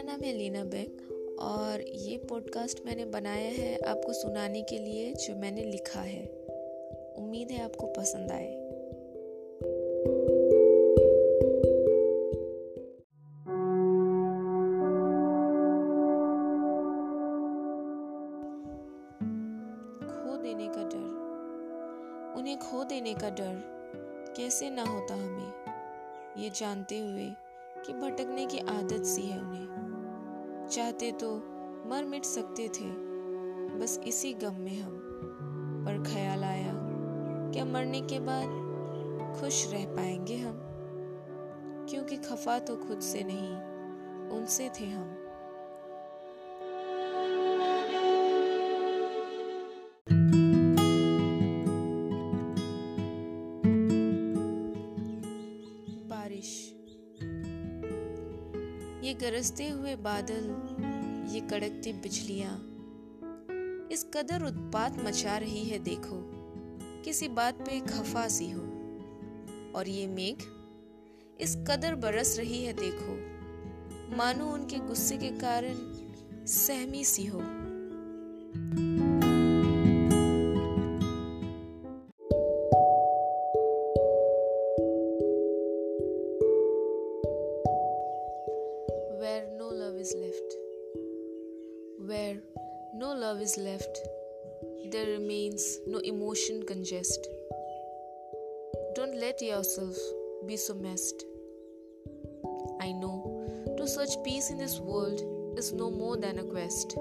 नाम है लीना बेग और ये पॉडकास्ट मैंने बनाया है आपको सुनाने के लिए जो मैंने लिखा है। उम्मीद है आपको पसंद आए। खो देने का डर। उन्हें खो देने का डर कैसे ना होता हमें, ये जानते हुए कि भटकने की आदत सी है उन्हें। चाहते तो मर मिट सकते थे, बस इसी गम में हम। पर ख्याल आया, क्या मरने के बाद खुश रह पाएँगे हम? क्योंकि खफा तो खुद से नहीं, उनसे थे हम। ये गरजते हुए बादल, ये कड़कती बिजलियाँ। इस कदर उत्पात मचा रही है देखो, किसी बात पे खफा सी हो। और ये मेघ, इस कदर बरस रही है देखो, मानो उनके गुस्से के कारण सहमी सी हो। Is left. Where no love is left, there remains no emotion congest. Don't let yourself be so messed. I know to search peace in this world is no more than a quest,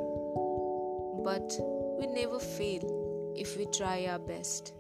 but we never fail if we try our best.